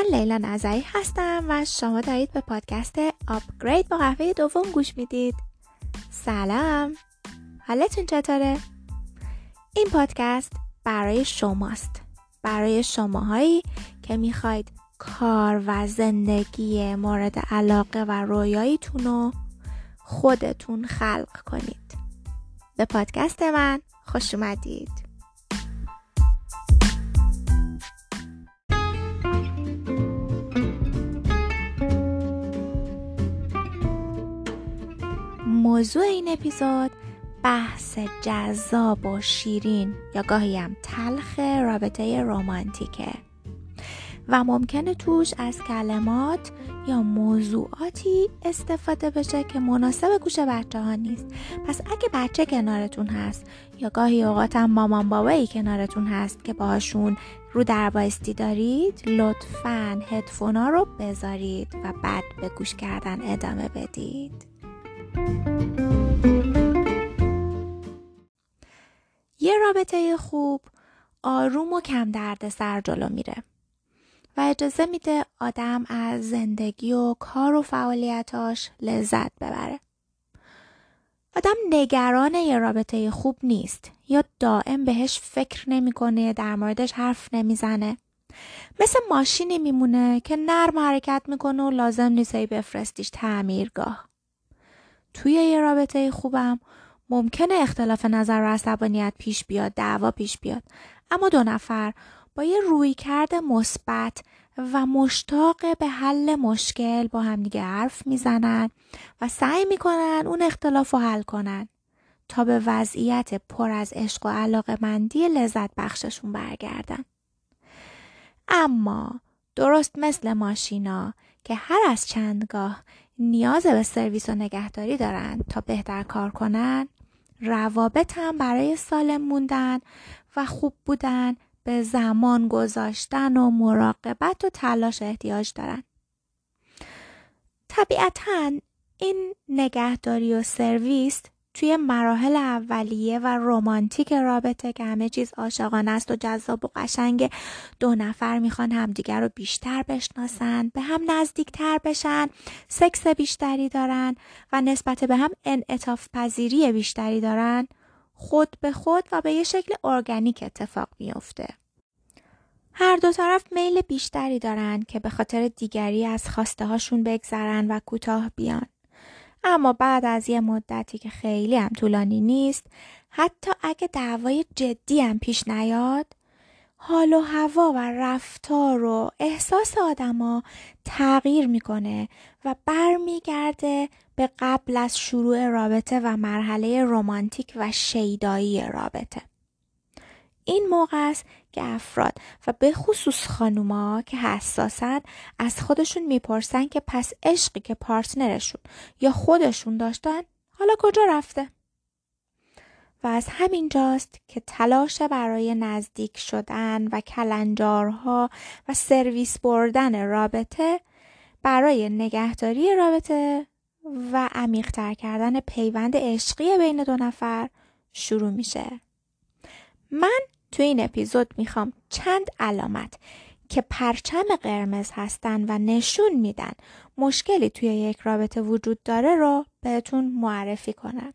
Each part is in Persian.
من لیلا نظری هستم و شما دارید به پادکست آپگرید با قهوه دوم گوش می‌دید. سلام. حالتون چطوره؟ این پادکست برای شماست. برای شماهایی که می‌خواید کار و زندگی مورد علاقه و رویاییتون رو خودتون خلق کنید. به پادکست من خوش اومدید. موضوع این اپیزود بحث جذاب و شیرین یا گاهی هم تلخ رابطه رمانتیکه. و ممکنه توش از کلمات یا موضوعاتی استفاده بشه که مناسب گوش بچه ها نیست. پس اگه بچه کنارتون هست یا گاهی اوقات هم مامان بابایی کنارتون هست که باهاشون رو در بایستی دارید لطفا هدفونا رو بذارید و بعد به گوش کردن ادامه بدید. یه رابطه خوب آروم و کم درد سر جلو میره و اجازه میده آدم از زندگی و کار و فعالیتاش لذت ببره. آدم نگران یه رابطه خوب نیست یا دائم بهش فکر نمی‌کنه در موردش حرف نمی‌زنه. مثل ماشینی میمونه که نرم حرکت می‌کنه و لازم نیست بفرستیش تعمیرگاه. توی یه رابطه خوبم ممکنه اختلاف نظر و عصبانیت پیش بیاد دعوا پیش بیاد اما دو نفر با یه روی کرده مثبت و مشتاق به حل مشکل با همدیگه حرف می‌زنن و سعی می‌کنن اون اختلاف رو حل کنن تا به وضعیت پر از عشق و علاقه مندی لذت بخششون برگردن. اما درست مثل ماشینا که هر از چندگاه نیاز به سرویس و نگهداری دارن تا بهتر کار کنن. روابط هم برای سالم موندن و خوب بودن به زمان گذاشتن و مراقبت و تلاش احتیاج دارن. طبیعتا این نگهداری و سرویس توی مراحل اولیه و رمانتیک رابطه که همه چیز عاشقانه است و جذاب و قشنگ دو نفر می‌خوان همدیگر رو بیشتر بشناسن به هم نزدیکتر بشن سکس بیشتری دارن و نسبت به هم انعطاف پذیری بیشتری دارن. خود به خود و به یه شکل ارگانیک اتفاق میافته. هر دو طرف میل بیشتری دارن که به خاطر دیگری از خواسته هاشون بگذرن و کوتاه بیان. اما بعد از یه مدتی که خیلی هم طولانی نیست حتی اگه دعوای جدی هم پیش نیاد حال و هوا و رفتار و احساس آدما تغییر می‌کنه و برمیگرده به قبل از شروع رابطه و مرحله رمانتیک و شیدایی رابطه. این موقع است که افراد و به خصوص خانوما که حساسن از خودشون می‌پرسن که پس عشقی که پارتنرشون یا خودشون داشتن حالا کجا رفته؟ و از همین جاست که تلاش برای نزدیک شدن و کلنجارها و سرویس بردن رابطه برای نگهداری رابطه و عمیقتر کردن پیوند عشقی بین دو نفر شروع میشه. من تو این اپیزود می‌خوام چند علامت که پرچم قرمز هستن و نشون میدن مشکلی توی یک رابطه وجود داره رو بهتون معرفی کنم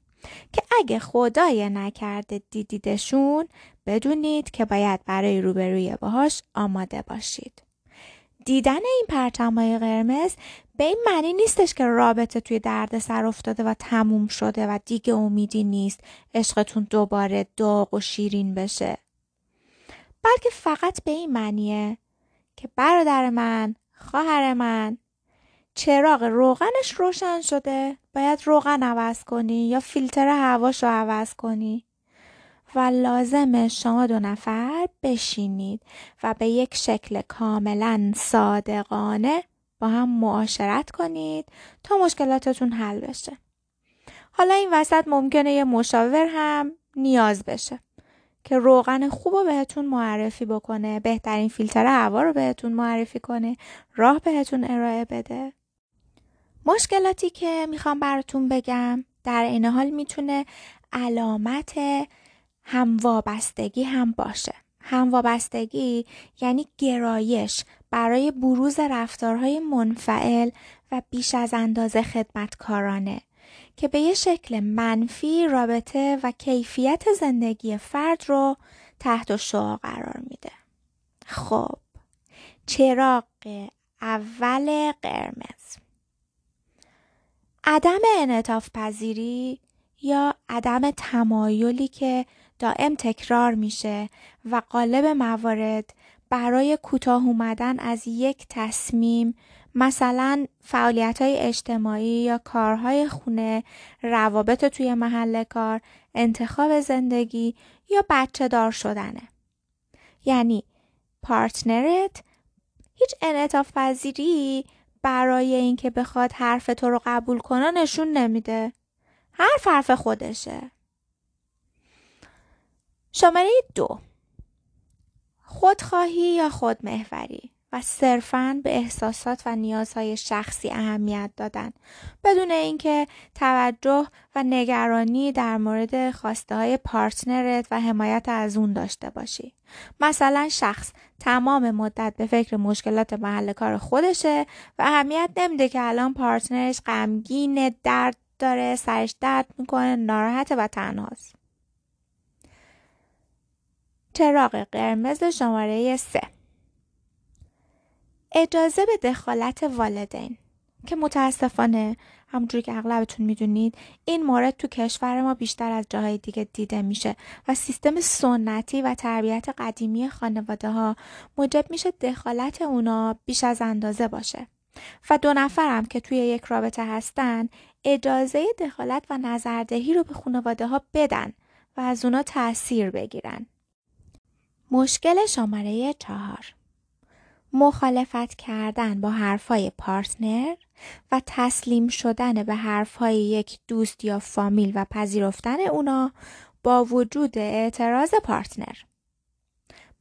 که اگه خدای نکرده دیدیدشون بدونید که باید برای روبروی باهاش آماده باشید. دیدن این پرچمای قرمز به این معنی نیستش که رابطه توی درد سر افتاده و تموم شده و دیگه امیدی نیست عشقتون دوباره داغ و شیرین بشه. بلکه فقط به این معنیه که برادر من خواهر من چراغ روغنش روشن شده. باید روغن عوض کنی یا فیلتر هواش رو عوض کنی و لازمه شما دو نفر بشینید و به یک شکل کاملا صادقانه با هم معاشرت کنید تا مشکلاتتون حل بشه. حالا این وسط ممکنه یه مشاور هم نیاز بشه. که روغن خوب رو بهتون معرفی بکنه بهترین فیلتر هوا رو بهتون معرفی کنه راه بهتون ارائه بده. مشکلاتی که می‌خوام براتون بگم در این حال می‌تونه علامت هموابستگی هم باشه. هموابستگی یعنی گرایش برای بروز رفتارهای منفعل و بیش از اندازه خدمتکارانه. که به یه شکل منفی رابطه و کیفیت زندگی فرد رو تحت شعا قرار میده. خب چراغ اول قرمز عدم انعطاف پذیری یا عدم تمایلی که دائم تکرار میشه و قالب موارد برای کوتاه اومدن از یک تصمیم مثلا فعالیت های اجتماعی یا کارهای خونه روابط توی محل کار انتخاب زندگی یا بچه دار شدنه. یعنی پارتنرت هیچ انعطاف پذیری برای اینکه بخواد حرف تو رو قبول کنه نشون نمیده. حرف حرف خودشه. شماره دو. خودخواهی یا خودمحوری؟ و صرفاً به احساسات و نیازهای شخصی اهمیت دادن. بدون اینکه توجه و نگرانی در مورد خواسته های پارتنرت و حمایت از اون داشته باشی. مثلا شخص تمام مدت به فکر مشکلات محل کار خودشه و اهمیت نمیده که الان پارتنرش غمگین درد داره سرش درد می‌کنه ناراحت و تنهاست. چراغ قرمز شماره سه. اجازه به دخالت والدین. که متاسفانه همونجوری که اغلبتون می‌دونید این مورد تو کشور ما بیشتر از جاهای دیگه دیده میشه و سیستم سنتی و تربیت قدیمی خانواده ها موجب میشه دخالت اونا بیش از اندازه باشه. و دو نفرم که توی یک رابطه هستن اجازه دخالت و نظردهی رو به خانواده ها بدن و از اونا تاثیر بگیرن. مشکل شماره چهار. مخالفت کردن با حرفای پارتنر و تسلیم شدن به حرفهای یک دوست یا فامیل و پذیرفتن اونا با وجود اعتراض پارتنر.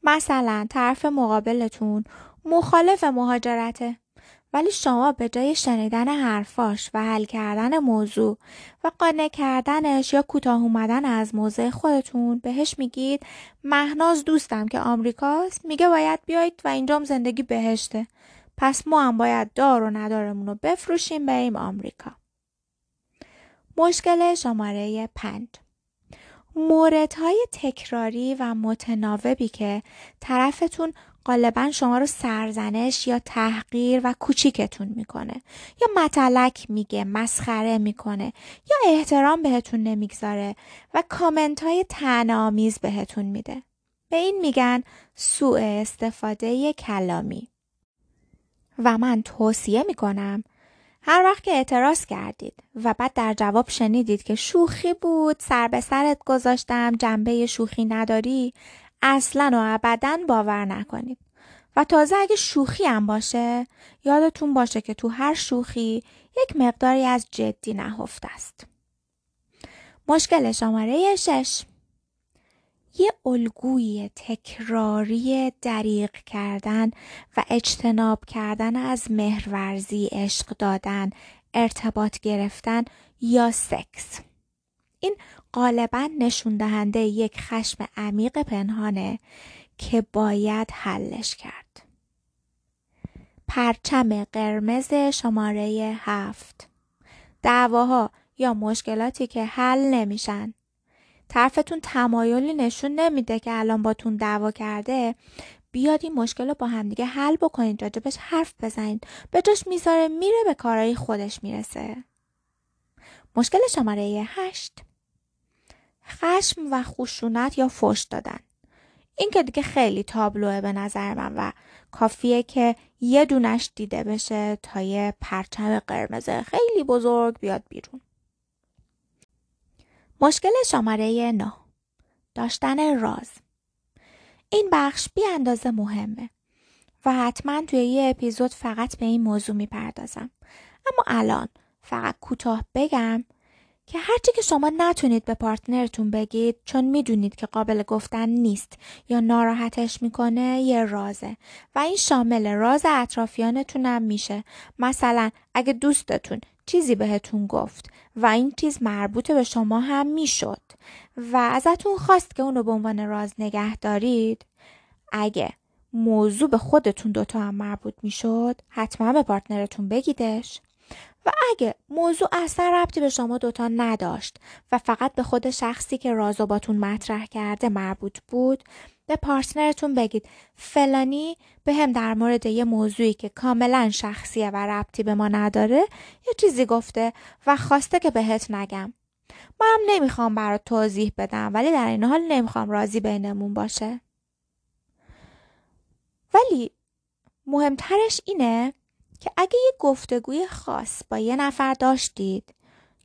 مثلا طرف مقابلتون مخالف مهاجرته. ولی شما به جای شنیدن حرفاش و حل کردن موضوع و قانع کردنش یا کوتاه اومدن از موضع خودتون بهش میگید مهناز دوستم که آمریکاست میگه باید بیایید و اینجام زندگی بهشته. پس ما هم باید دار و ندارمون رو بفروشیم بریم آمریکا. مشکل شماره پنج. موردهای تکراری و متناوبی که طرفتون غالبا شما رو سرزنش یا تحقیر و کوچیکتون می‌کنه. یا متلک میگه مسخره می‌کنه. یا احترام بهتون نمی‌گذاره و کامنت های تنامیز بهتون میده. به این میگن سوء استفاده کلامی. و من توصیه می‌کنم هر وقت که اعتراض کردید و بعد در جواب شنیدید که شوخی بود سر به سرت گذاشتم جنبه شوخی نداری اصلا و ابدا باور نکنید و تازه اگه شوخی هم باشه یادتون باشه که تو هر شوخی یک مقداری از جدی نهفته است. مشکل شماره شش. یه الگوی تکراری دریق کردن و اجتناب کردن از مهرورزی عشق دادن ارتباط گرفتن یا سکس. این غالبا نشون دهنده یک خشم عمیق پنهانه که باید حلش کرد. پرچم قرمز شماره هفت. دعواها یا مشکلاتی که حل نمیشن. طرفتون تمایلی نشون نمیده که الان باتون دعوا کرده. بیاد این مشکل رو با همدیگه حل بکنید راجبش حرف بزنید. به جاش می‌ذاره میره به کارهای خودش می‌رسه. مشکل شماره هشت. خشم و خشونت یا فش دادن. این که دیگه خیلی تابلوه به نظر من و کافیه که یه دونش دیده بشه تا یه پرچم قرمز خیلی بزرگ بیاد بیرون. مشکل شماره 9 داشتن راز. این بخش بی اندازه مهمه و حتما توی یه اپیزود فقط به این موضوع می‌پردازم. اما الان فقط کوتاه بگم که هرچی که شما نتونید به پارتنرتون بگید چون می‌دونید که قابل گفتن نیست یا ناراحتش می‌کنه یه رازه. و این شامل راز اطرافیانتونم میشه. مثلا اگه دوستتون چیزی بهتون گفت و این چیز مربوط به شما هم می‌شد و ازتون خواست که اونو به عنوان راز نگه دارید اگه موضوع به خودتون دوتا هم مربوط می‌شد حتما به پارتنرتون بگیدش. و اگه موضوع اصلا ربطی به شما دوتا نداشت و فقط به خود شخصی که رازو باتون مطرح کرده مربوط بود به پارتنرتون بگید فلانی به هم در مورد یه موضوعی که کاملا شخصیه و ربطی به ما نداره یه چیزی گفته و خواسته که بهت نگم. هم نمی‌خوام برات توضیح بدم ولی در این حال نمی‌خوام راضی بینمون باشه. ولی مهمترش اینه که اگه یه گفتگوی خاص با یه نفر داشتید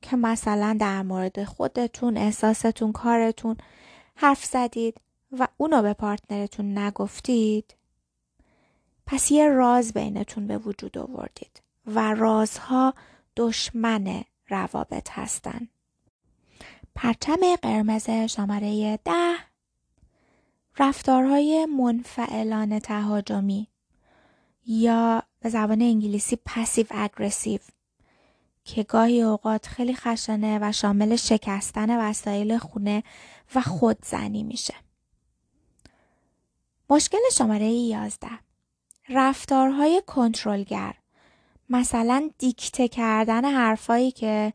که مثلا در مورد خودتون احساستون کارتون حرف زدید و اونو به پارتنرتون نگفتید پس یه راز بینتون به وجود آوردید و رازها دشمن روابط هستن. پرچم قرمز شماره ده رفتارهای منفعلان تهاجمی یا به زبان انگلیسی پسیو اگرسیو که گاهی اوقات خیلی خشنه و شامل شکستن وسایل خونه و خودزنی میشه. مشکل شماره 11 رفتارهای کنترلگر. مثلا دیکته کردن حرفایی که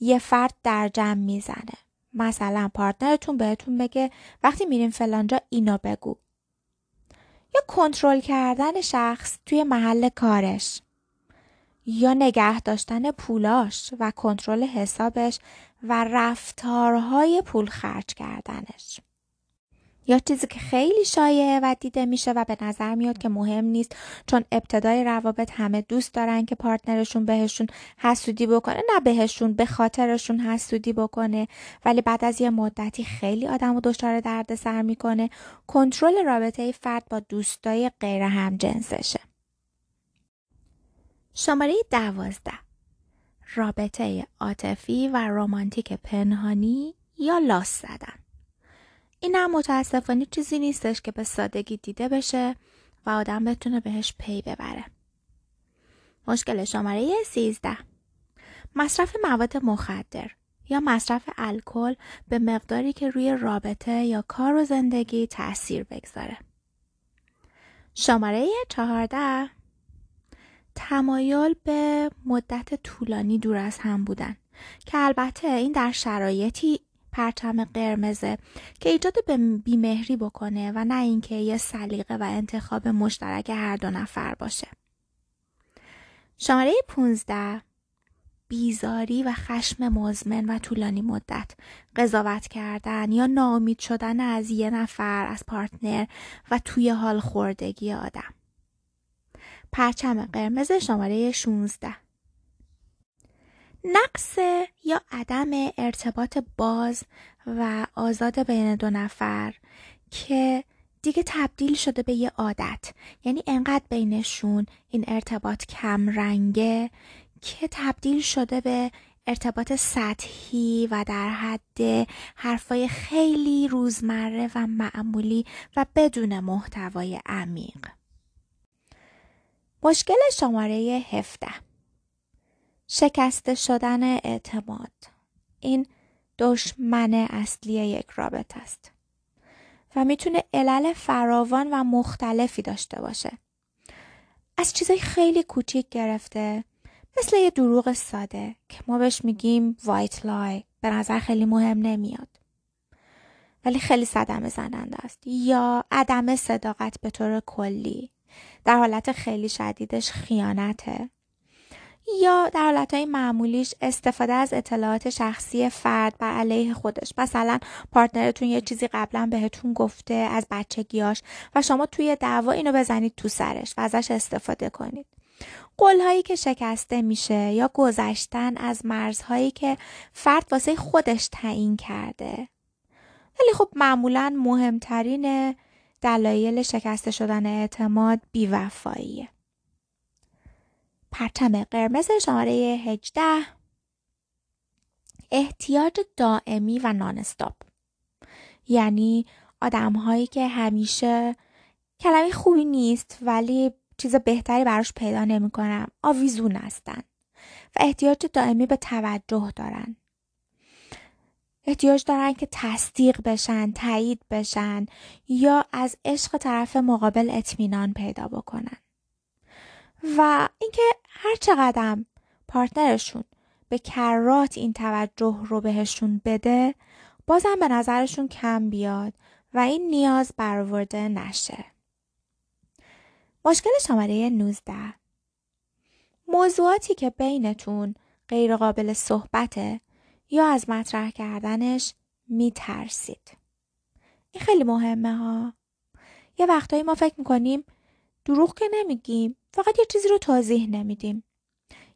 یه فرد در جمع می‌زنه. مثلا پارتنرتون بهتون بگه وقتی میریم فلانجا اینو بگو. یا کنترل کردن شخص توی محل کارش یا نگه داشتن پولاش و کنترل حسابش و رفتارهای پول خرج کردنش. یا چیزی که خیلی شایعه و دیده میشه و به نظر میاد که مهم نیست چون ابتدای روابط همه دوست دارن که پارتنرشون بهشون حسودی بکنه. نه بهشون به خاطرشون حسودی بکنه. ولی بعد از یه مدتی خیلی آدم و دچار درد سر می‌کنه. کنترل رابطه فرد با دوستای غیر هم جنسشه. شماره دوازده. رابطه عاطفی و رمانتیک پنهانی یا لاس زدن. این هم متاسفانه چیزی نیستش که به سادگی دیده بشه و آدم بتونه بهش پی ببره. مشکل شماره 13 مصرف مواد مخدر یا مصرف الکل به مقداری که روی رابطه یا کار و زندگی تاثیر بگذاره. شماره 14 تمایل به مدت طولانی دور از هم بودن که البته این در شرایطی پرچم قرمزه که ایجاد به بیمهری بکنه و نه اینکه یه سلیقه و انتخاب مشترک هر دو نفر باشه. شماره 15 بیزاری و خشم مزمن و طولانی مدت قضاوت کردن یا ناامید شدن از یه نفر از پارتنر و توی حال خوردگی آدم پرچم قرمز شماره 16 نقص یا عدم ارتباط باز و آزاد بین دو نفر که دیگه تبدیل شده به یه عادت. یعنی انقدر بینشون این ارتباط کم رنگه که تبدیل شده به ارتباط سطحی و در حد حرفای خیلی روزمره و معمولی و بدون محتوای عمیق. مشکل شماره 17 شکسته شدن اعتماد. این دشمن اصلی یک رابطه است و می‌تونه علل فراوان و مختلفی داشته باشه. از چیزای خیلی کوچیک گرفته مثل یه دروغ ساده که ما بهش میگیم وایت لای به نظر خیلی مهم نمیاد. ولی خیلی صدمه زننده است. یا عدم صداقت به طور کلی. در حالت خیلی شدیدش خیانته. یا در حالتهای معمولیش استفاده از اطلاعات شخصی فرد بر علیه خودش. مثلا پارتنرتون یه چیزی قبلا بهتون گفته از بچگیاش و شما توی دعوا اینو بزنید تو سرش و ازش استفاده کنید. قولهایی که شکسته میشه یا گذشتن از مرزهایی که فرد واسه خودش تعیین کرده. ولی خب معمولا مهمترین دلایل شکسته شدن اعتماد بیوفاییه. پرچم قرمز شماره 18 احتیاج دائمی و نانستاپ یعنی آدم هایی که همیشه کلمه خوبی نیست ولی چیز بهتری براش پیدا نمی‌کنم آویزون هستن و احتیاج دائمی به توجه دارن. احتیاج دارن که تصدیق بشن تایید بشن یا از عشق طرف مقابل اطمینان پیدا بکنن. و اینکه هر چقدر پارتنرشون به کرات این توجه رو بهشون بده بازم به نظرشون کم بیاد و این نیاز برآورده نشه مشکل شماره 19 موضوعاتی که بینتون غیر قابل صحبته یا از مطرح کردنش میترسید. این خیلی مهمه ها. یه وقتایی ما فکر می‌کنیم دروغ که نمیگیم فقط یه چیزی رو توضیح نمیدیم.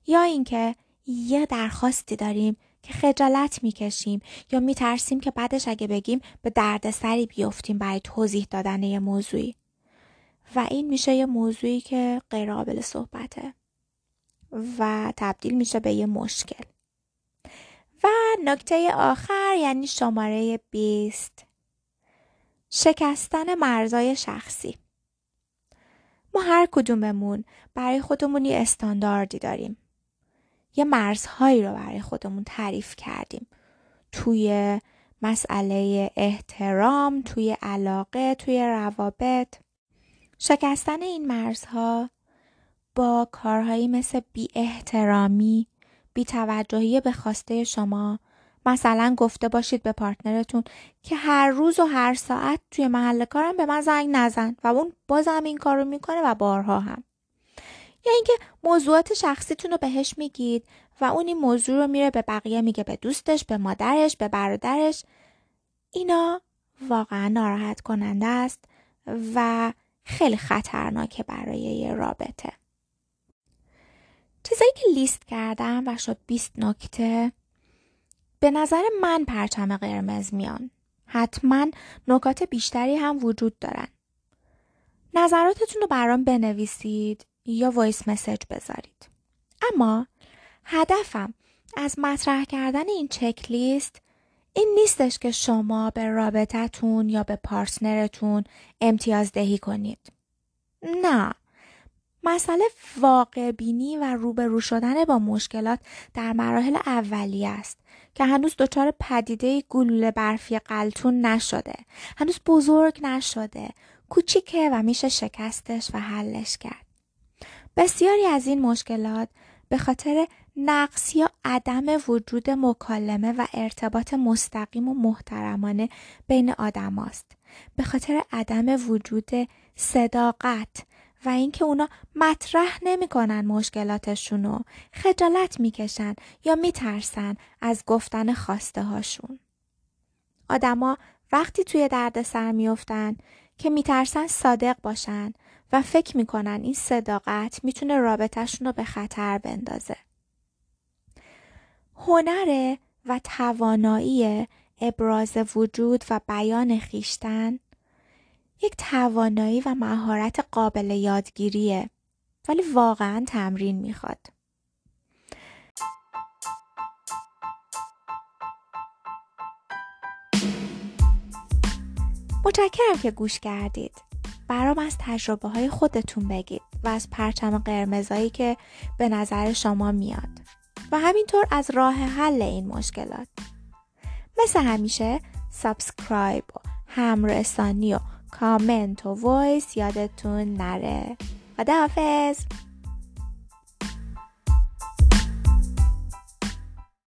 یا اینکه یه درخواستی داریم که خجالت می‌کشیم یا میترسیم که بعدش اگه بگیم به دردسری بیفتیم برای توضیح دادن یه موضوعی. و این میشه یه موضوعی که غیر قابل صحبته و تبدیل میشه به یه مشکل. و نکته آخر یعنی شماره 20 شکستن مرزای شخصی ما هر کدوممون برای خودمون یه استانداردی داریم. یه مرزهایی رو برای خودمون تعریف کردیم. توی مسئله احترام توی علاقه توی روابط. شکستن این مرزها با کارهایی مثل بی احترامی بیتوجهی به خواسته شما مثلا گفته باشید به پارتنرتون که هر روز و هر ساعت توی محل کارم به من زنگ نزن و اون بازم این کار رو می‌کنه و بارها هم. یا اینکه موضوعات شخصیتون رو بهش میگید و اون این موضوع رو میره به بقیه میگه به دوستش به مادرش به برادرش. اینا واقعا ناراحت کننده است و خیلی خطرناکه برای یه رابطه. چیزایی که لیست کردم و شد 20 نکته به نظر من پرچم قرمز میان. حتما نکات بیشتری هم وجود دارن. نظراتتون رو برام بنویسید یا وایس مسج بذارید. اما هدفم از مطرح کردن این چک لیست این نیستش که شما به رابطتون یا به پارتنرتون امتیاز دهی کنید. نه. مسئله واقع بینی و روبرو شدن با مشکلات در مراحل اولیه است که هنوز دچار پدیده گلوله برفی قلتون نشده هنوز بزرگ نشده کوچیکه و میشه شکستش و حلش کرد بسیاری از این مشکلات به خاطر نقص یا عدم وجود مکالمه و ارتباط مستقیم و محترمانه بین آدم است. به خاطر عدم وجود صداقت و اینکه اونا مطرح نمی‌کنن مشکلاتشونو خجالت می‌کشن یا میترسن از گفتن خواسته هاشون. آدما وقتی توی درد سر میفتن که میترسن صادق باشن و فکر می‌کنن این صداقت می‌تونه رابطهشون رو به خطر بندازه. هنر و توانایی ابراز وجود و بیان خیشتن یک توانایی و مهارت قابل یادگیریه ولی واقعا تمرین می‌خواد. متشکرم که گوش کردید. برام از تجربه های خودتون بگید و از پرچم قرمزایی که به نظر شما میاد و همینطور از راه حل این مشکلات. مثل همیشه subscribe و همرسانی و کامنت و voice یادتون نره. خداحافظ.